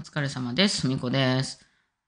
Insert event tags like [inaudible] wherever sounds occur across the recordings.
お疲れ様です。みこです。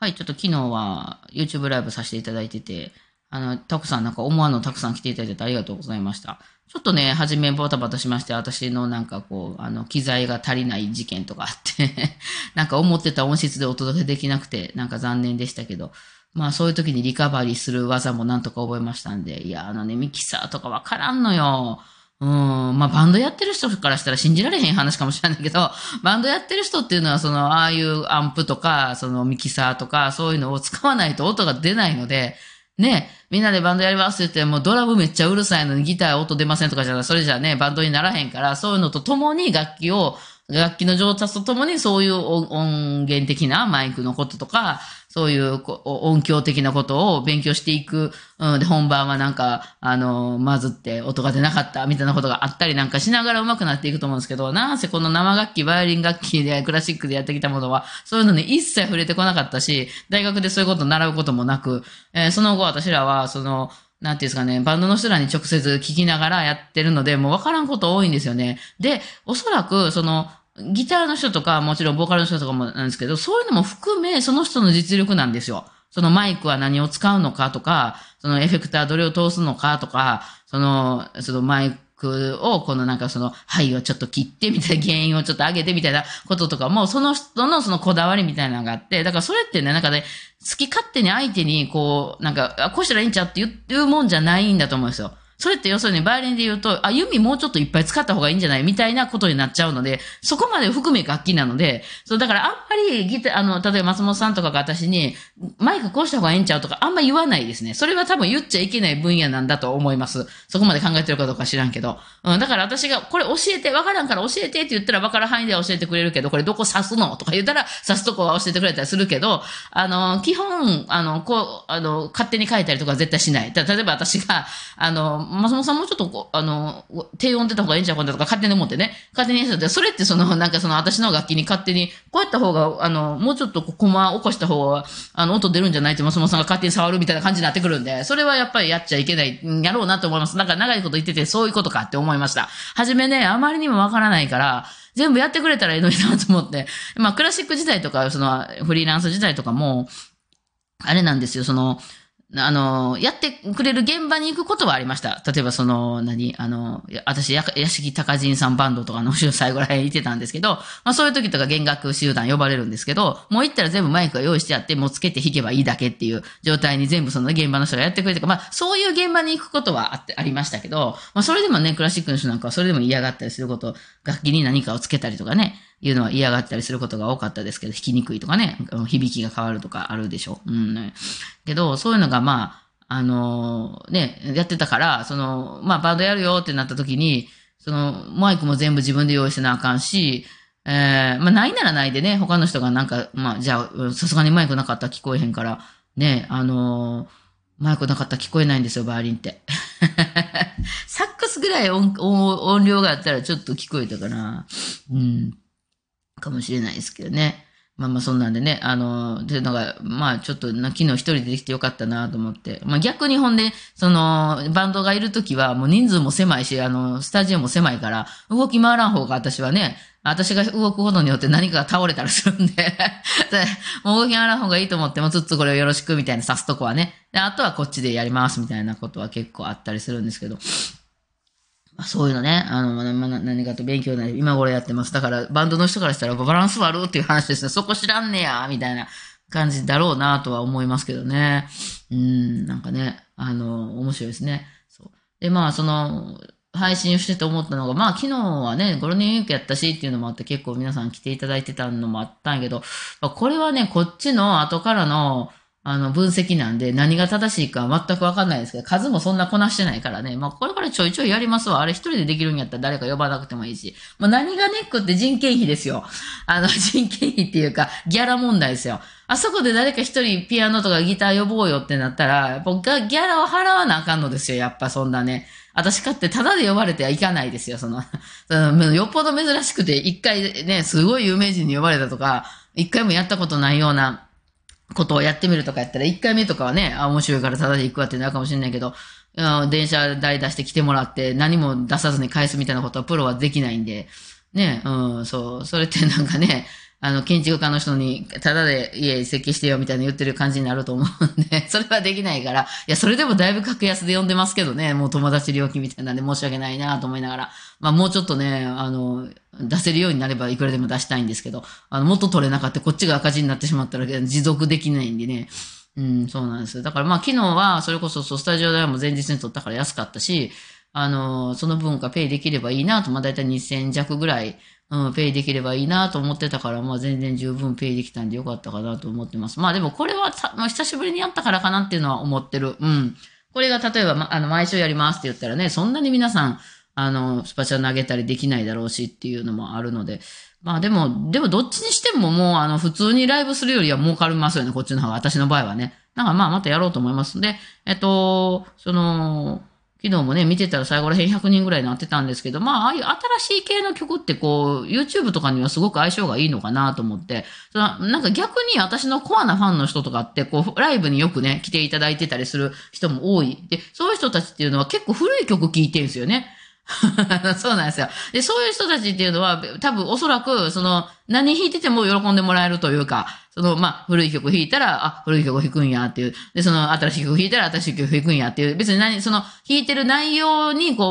はい、ちょっと昨日は YouTube ライブさせていただいてて、あの、たくさんなんか思わぬたくさん来ていただいてありがとうございました。ちょっとね、初めバタバタしまして、私のなんかこう、あの、機材が足りない事件とかあって、[laughs] なんか思ってた音質でお届けできなくて、なんか残念でしたけど、まあそういう時にリカバリーする技もなんとか覚えましたんで、いや、あのね、ミキサーとかわからんのよ。うん、まあバンドやってる人からしたら信じられへん話かもしれないけど、[laughs] バンドやってる人っていうのは、その、ああいうアンプとか、そのミキサーとか、そういうのを使わないと音が出ないので、ね、みんなでバンドやりますって言って、もうドラムめっちゃうるさいのにギター音出ませんとかじゃな、それじゃね、バンドにならへんから、そういうのと共に楽器を、楽器の上達とともにそういう音源的なマイクのこととか、そういう音響的なことを勉強していく。うん、で、本番はなんか、あの、まずって音が出なかったみたいなことがあったりなんかしながら上手くなっていくと思うんですけど、なんせこの生楽器、バイオリン楽器でクラシックでやってきたものは、そういうのに一切触れてこなかったし、大学でそういうことを習うこともなく、えーその後私らは、その、なんていうんですかね、バンドの人らに直接聞きながらやってるので、もう分からんこと多いんですよね。で、おそらく、その、ギターの人とか、もちろんボーカルの人とかもなんですけど、そういうのも含め、その人の実力なんですよ。そのマイクは何を使うのかとか、そのエフェクターどれを通すのかとか、その、そのマイククを、このなんかその、肺をちょっと切ってみたいな、原因をちょっと上げてみたいなこととかも、その人のそのこだわりみたいなのがあって、だからそれってね、なんかね、好き勝手に相手にこう、なんか、こうしたらいいんちゃうって言うもんじゃないんだと思うんですよ。それって要するにバイオリンで言うと、あ、弓もうちょっといっぱい使った方がいいんじゃない？みたいなことになっちゃうので、そこまで含め楽器なので、そう、だからあんまりギター、あの、例えば松本さんとかが私に、マイクこうした方がいいんちゃうとかあんま言わないですね。それは多分言っちゃいけない分野なんだと思います。そこまで考えてるかどうか知らんけど。うん、だから私が、これ教えて、わからんから教えてって言ったらわからん範囲では教えてくれるけど、これどこ刺すのとか言ったら刺すとこは教えてくれたりするけど、あの、基本、あの、こう、あの、勝手に書いたりとか絶対しない。た例えば私が、あの、松本さんもちょっとこう、あの、低音出た方がいいんちゃうかなとか勝手に思ってね。勝手にやって、それってその、[laughs] なんかその私の楽器に勝手に、こうやった方が、あの、もうちょっとこうコマ起こした方が、あの、音出るんじゃないって松本さんが勝手に触るみたいな感じになってくるんで、[laughs] それはやっぱりやっちゃいけない、やろうなと思います。なんか長いこと言ってて、そういうことかって思いました。はじめね、あまりにもわからないから、全部やってくれたらいいのになと思って。まあ、クラシック時代とか、その、フリーランス時代とかも、あれなんですよ、その、あの、やってくれる現場に行くことはありました。例えばその、何？あの、私、屋敷高人さんバンドとかの後ろ最後らへん行ってたんですけど、まあそういう時とか弦楽集団呼ばれるんですけど、もう行ったら全部マイクが用意してあって、もうつけて弾けばいいだけっていう状態に全部その現場の人がやってくれて、まあそういう現場に行くことはあって、ありましたけど、まあそれでもね、クラシックの人なんかはそれでも嫌がったりすること、楽器に何かをつけたりとかね、いうのは嫌がったりすることが多かったですけど、弾きにくいとかね、響きが変わるとかあるでしょう。うん、ね。けど、そういうのがまあ、あのね、やってたから、その、まあ、バンドやるよってなった時に、その、マイクも全部自分で用意してなあかんし、えー、まあ、ないならないでね、他の人がなんか、まあ、じゃあ、さすがにマイクなかったら聞こえへんから、ね、あのマイクなかったら聞こえないんですよ、バイオリンって。[laughs] サックスぐらい音量があったらちょっと聞こえたかな。うん。かもしれないですけどね。まあまあそんなんでね、あの、で、なんか、まあちょっと昨日一人でできてよかったなと思って。まあ逆にほんで、その、バンドがいるときはもう人数も狭いし、あの、スタジオも狭いから、動き回らん方が私はね、私が動くことによって何かが倒れたりするん [laughs] で、もう動き回らん方がいいと思って、もうつっつこれをよろしくみたいな刺すとこはね。で、あとはこっちでやりますみたいなことは結構あったりするんですけど、まあ、そういうのね、あの、まあま何かと勉強なり、今頃やってます。だから、バンドの人からしたらバランス悪っていう話ですね。そこ知らんねや、みたいな感じだろうなとは思いますけどね。うん、なんかね、あの、面白いですね。そう。で、まあ、その、配信してて思ったのが、まあ、昨日はね、ゴールデンウィークやったしっていうのもあって、結構皆さん来ていただいてたのもあったんやけど、まあこれはね、こっちの後からの、あの、分析なんで、何が正しいか全くわかんないですけど、数もそんなこなしてないからね。まあ、これからちょいちょいやりますわ。あれ一人でできるんやったら誰か呼ばなくてもいいし。まあ、何がネックって人件費ですよ。あの、[laughs] 人件費っていうか、ギャラ問題ですよ。あそこで誰か一人ピアノとかギター呼ぼうよってなったら、やっぱギャラを払わなあかんのですよ。やっぱそんなね。私かってタダで呼ばれてはいかないですよ。その、[laughs] そのよっぽど珍しくて、一回ね、すごい有名人に呼ばれたとか、一回もやったことないような、ことをやってみるとかやったら、1回目とかはね、あ、面白いからただで行くわってなるかもしれないけど、電車代出して来てもらって何も出さずに返すみたいなことはプロはできないんで、ね、うん、そう、それってなんかね、あの、建築家の人に、ただで家設計してよみたいな言ってる感じになると思うんで、[laughs] それはできないから、いや、それでもだいぶ格安で呼んでますけどね、もう友達料金みたいなんで申し訳ないなと思いながら、まあもうちょっとね、あの、出せるようになればいくらでも出したいんですけど、あの、もっと取れなかったこっちが赤字になってしまったら持続できないんでね、うん、そうなんです。だからまあ昨日はそれこそそうスタジオ代も前日に取ったから安かったし、あの、その分がペイできればいいなと、まあ大体2000弱ぐらい、うん、ペイできればいいなと思ってたから、まあ全然十分ペイできたんでよかったかなと思ってます。まあでもこれはさ、まあ、久しぶりにやったからかなっていうのは思ってる。うん。これが例えば、ま、あの、毎週やりますって言ったらね、そんなに皆さん、あの、スパチャ投げたりできないだろうしっていうのもあるので、まあでも、でもどっちにしてももう、あの、普通にライブするよりは儲かりますよね、こっちの方が。私の場合はね。だからまあまたやろうと思いますんで、えっと、その、昨日もね、見てたら最後ら辺100人ぐらいになってたんですけど、まあ、ああいう新しい系の曲ってこう、YouTube とかにはすごく相性がいいのかなと思って、そのなんか逆に私のコアなファンの人とかって、こう、ライブによくね、来ていただいてたりする人も多い。で、そういう人たちっていうのは結構古い曲聴いてるんですよね。[laughs] そうなんですよ。で、そういう人たちっていうのは、多分おそらく、その、何弾いてても喜んでもらえるというか、その、まあ、古い曲弾いたら、あ、古い曲弾くんやっていう。で、その、新しい曲弾いたら、新しい曲弾くんやっていう。別に何、その、弾いてる内容に、こう、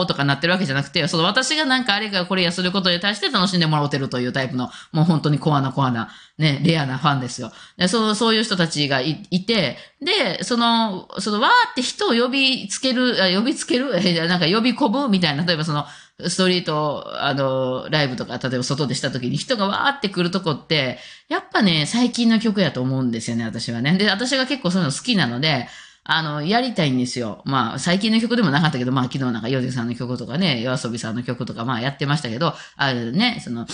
おーとかなってるわけじゃなくて、その、私がなんかあれかこれやすることに対して楽しんでもらおうてるというタイプの、もう本当にコアなコアな、ね、レアなファンですよ。で、そう、そういう人たちがいいて、で、その、その、わーって人を呼びつける、呼びつける、[laughs] なんか呼び込むみたいな、例えばその、ストリート、あの、ライブとか、例えば外でした時に人がわーって来るとこって、やっぱね、最近の曲やと思うんですよね、私はね。で、私が結構そういうの好きなので、あの、やりたいんですよ。まあ、最近の曲でもなかったけど、まあ、昨日なんか、ヨゼさんの曲とかね、夜遊びさんの曲とか、まあ、やってましたけど、あれね、その、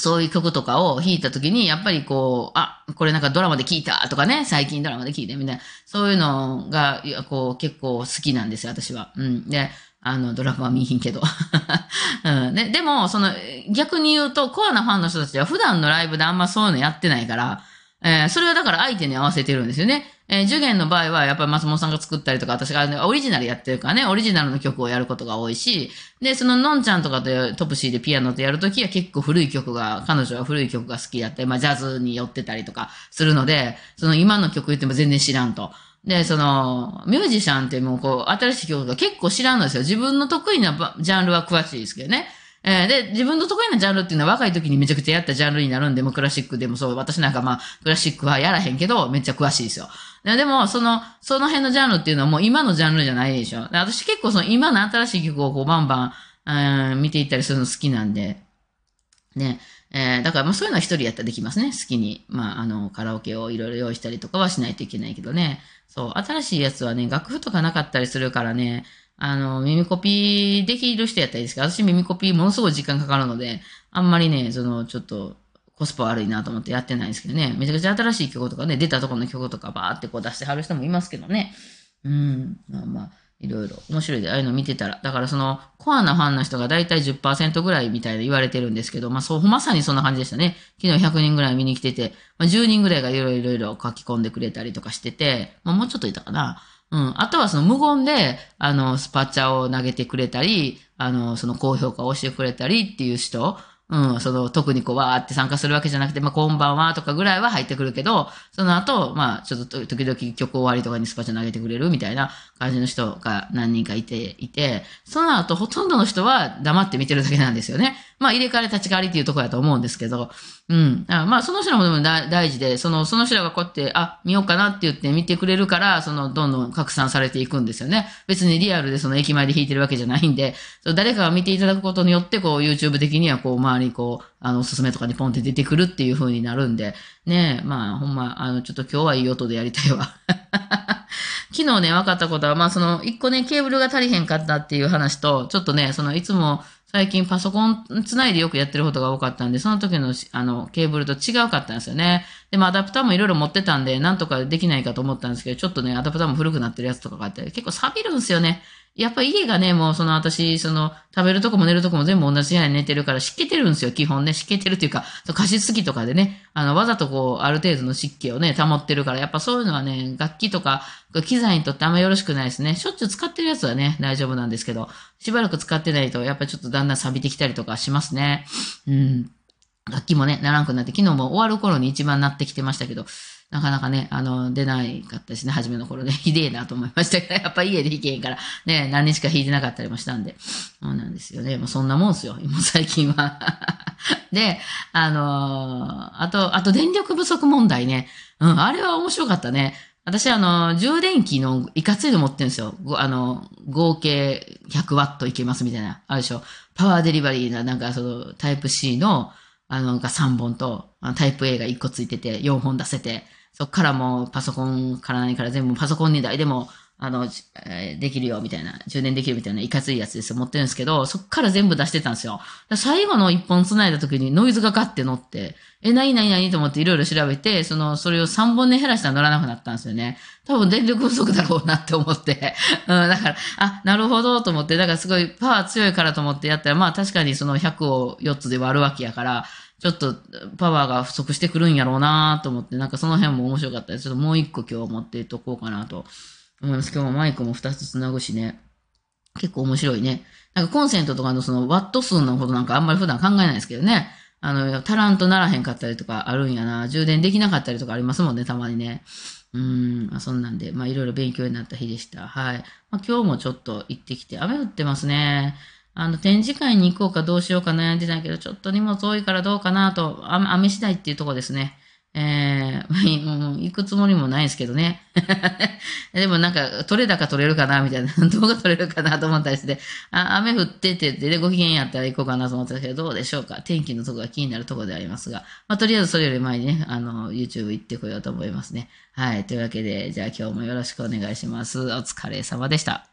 そういう曲とかを弾いたときに、やっぱりこう、あ、これなんかドラマで聴いたとかね、最近ドラマで聴いてみたいな、そういうのが、こう、結構好きなんですよ、私は。うん。で、あの、ドラマは見ひんけど。[laughs] うんね、でも、その、逆に言うと、コアなファンの人たちは普段のライブであんまそういうのやってないから、えー、それはだから相手に合わせてるんですよね。えー、受験の場合は、やっぱり松本さんが作ったりとか、私がオリジナルやってるからね、オリジナルの曲をやることが多いし、で、そののんちゃんとかとトップシーでピアノとやるときは結構古い曲が、彼女は古い曲が好きだって、まあジャズに寄ってたりとかするので、その今の曲言っても全然知らんと。で、その、ミュージシャンってもうこう、新しい曲が結構知らんのですよ。自分の得意なジャンルは詳しいですけどね。えー、で、自分の得意なジャンルっていうのは若い時にめちゃくちゃやったジャンルになるんで、もクラシックでもそう、私なんかまあ、クラシックはやらへんけど、めっちゃ詳しいですよ。でも、その、その辺のジャンルっていうのはもう今のジャンルじゃないでしょ。私結構その今の新しい曲をこうバンバン、えー、見ていったりするの好きなんで、ね。えー、だからまあそういうのは一人やったらできますね。好きに。まあ、あの、カラオケをいろいろ用意したりとかはしないといけないけどね。そう、新しいやつはね、楽譜とかなかったりするからね、あの、耳コピーできる人やったらいいですけど、私耳コピーものすごい時間かかるので、あんまりね、その、ちょっと、コスパ悪いなと思ってやってないんですけどね、めちゃくちゃ新しい曲とかね、出たところの曲とかバーってこう出してはる人もいますけどね。うん、まあまあ、いろいろ面白いで、ああいうの見てたら。だからその、コアなファンの人がだいたい10%ぐらいみたいな言われてるんですけど、まあそう、まさにそんな感じでしたね。昨日100人ぐらい見に来てて、まあ10人ぐらいがいろいろいろ書き込んでくれたりとかしてて、まあもうちょっといたかな。うん。あとはその無言で、あの、スパチャを投げてくれたり、あの、その高評価をしてくれたりっていう人、うん、その、特にこう、わーって参加するわけじゃなくて、まあ、こんばんはとかぐらいは入ってくるけど、その後、まあ、ちょっと時々曲終わりとかにスパチャ投げてくれるみたいな感じの人が何人かいて、いて、その後、ほとんどの人は黙って見てるだけなんですよね。まあ、入れ替わり立ち替わりっていうところだと思うんですけど、うん。まあ、その人もでも大事で、その、その人らがこうやって、あ、見ようかなって言って見てくれるから、その、どんどん拡散されていくんですよね。別にリアルでその駅前で弾いてるわけじゃないんで、誰かが見ていただくことによって、こう、YouTube 的には、こう、周りにこう、あの、おすすめとかにポンって出てくるっていう風になるんで、ねまあ、ほんま、あの、ちょっと今日はいい音でやりたいわ。[laughs] 昨日ね、分かったことは、まあ、その、一個ね、ケーブルが足りへんかったっていう話と、ちょっとね、その、いつも、最近パソコンつないでよくやってることが多かったんで、その時のあのケーブルと違うかったんですよね。でもアダプターもいろいろ持ってたんで、なんとかできないかと思ったんですけど、ちょっとね、アダプターも古くなってるやつとかがあって、結構錆びるんですよね。やっぱ家がね、もうその私、その食べるとこも寝るとこも全部同じ部屋に寝てるから湿気てるんですよ、基本ね。湿気てるっていうか、加湿器とかでね、あの、わざとこう、ある程度の湿気をね、保ってるから、やっぱそういうのはね、楽器とか機材にとってあんまよろしくないですね。しょっちゅう使ってるやつはね、大丈夫なんですけど、しばらく使ってないと、やっぱちょっとだんだん錆びてきたりとかしますね。うん。楽器もね、ならんくなって、昨日も終わる頃に一番なってきてましたけど、なかなかね、あの、出ないかったしね、初めの頃ね、[laughs] ひでえなと思いましたけど、[laughs] やっぱ家で弾けへんから、ね、何日か弾いてなかったりもしたんで。そうなんですよね。もうそんなもんすよ、今最近は。[laughs] で、あのー、あと、あと電力不足問題ね。うん、あれは面白かったね。私、あの、充電器のいかついの持ってるんですよ。あの、合計100ワットいけますみたいな。あるでしょ。パワーデリバリーな、なんかその、タイプ C の、あの、が3本と、タイプ A が1個ついてて、4本出せて、そっからもうパソコンから何から全部パソコン2台でも、あの、えー、できるよ、みたいな、充電できるみたいな、いかついやつですよ、持ってるんですけど、そっから全部出してたんですよ。最後の1本繋いだ時にノイズがガッて乗って、え、なになになにと思っていろいろ調べて、その、それを3本で減らしたら乗らなくなったんですよね。多分電力不足だろうなって思って。[laughs] うん、だから、あ、なるほどと思って、だからすごいパワー強いからと思ってやったら、まあ確かにその100を4つで割るわけやから、ちょっとパワーが不足してくるんやろうなと思って、なんかその辺も面白かったです。ちょっともう一個今日持っていっとこうかなと思います。今日もマイクも2つ繋ぐしね。結構面白いね。なんかコンセントとかのそのワット数のことなんかあんまり普段考えないですけどね。あの、足らんとならへんかったりとかあるんやな。充電できなかったりとかありますもんね、たまにね。うん、あ、そんなんで、まあいろいろ勉強になった日でした。はい。まあ今日もちょっと行ってきて、雨降ってますね。あの、展示会に行こうかどうしようか悩んでたけど、ちょっと荷物多いからどうかなと、雨次第っていうとこですね。えー、行くつもりもないですけどね。[laughs] でもなんか、取れ高取れるかなみたいな、動画撮れるかなと思ったりして、あ雨降ってて、で、ご機嫌やったら行こうかなと思ったんですけど、どうでしょうか。天気のとこが気になるとこでありますが、まあ、とりあえずそれより前にね、あの、YouTube 行ってこようと思いますね。はい。というわけで、じゃあ今日もよろしくお願いします。お疲れ様でした。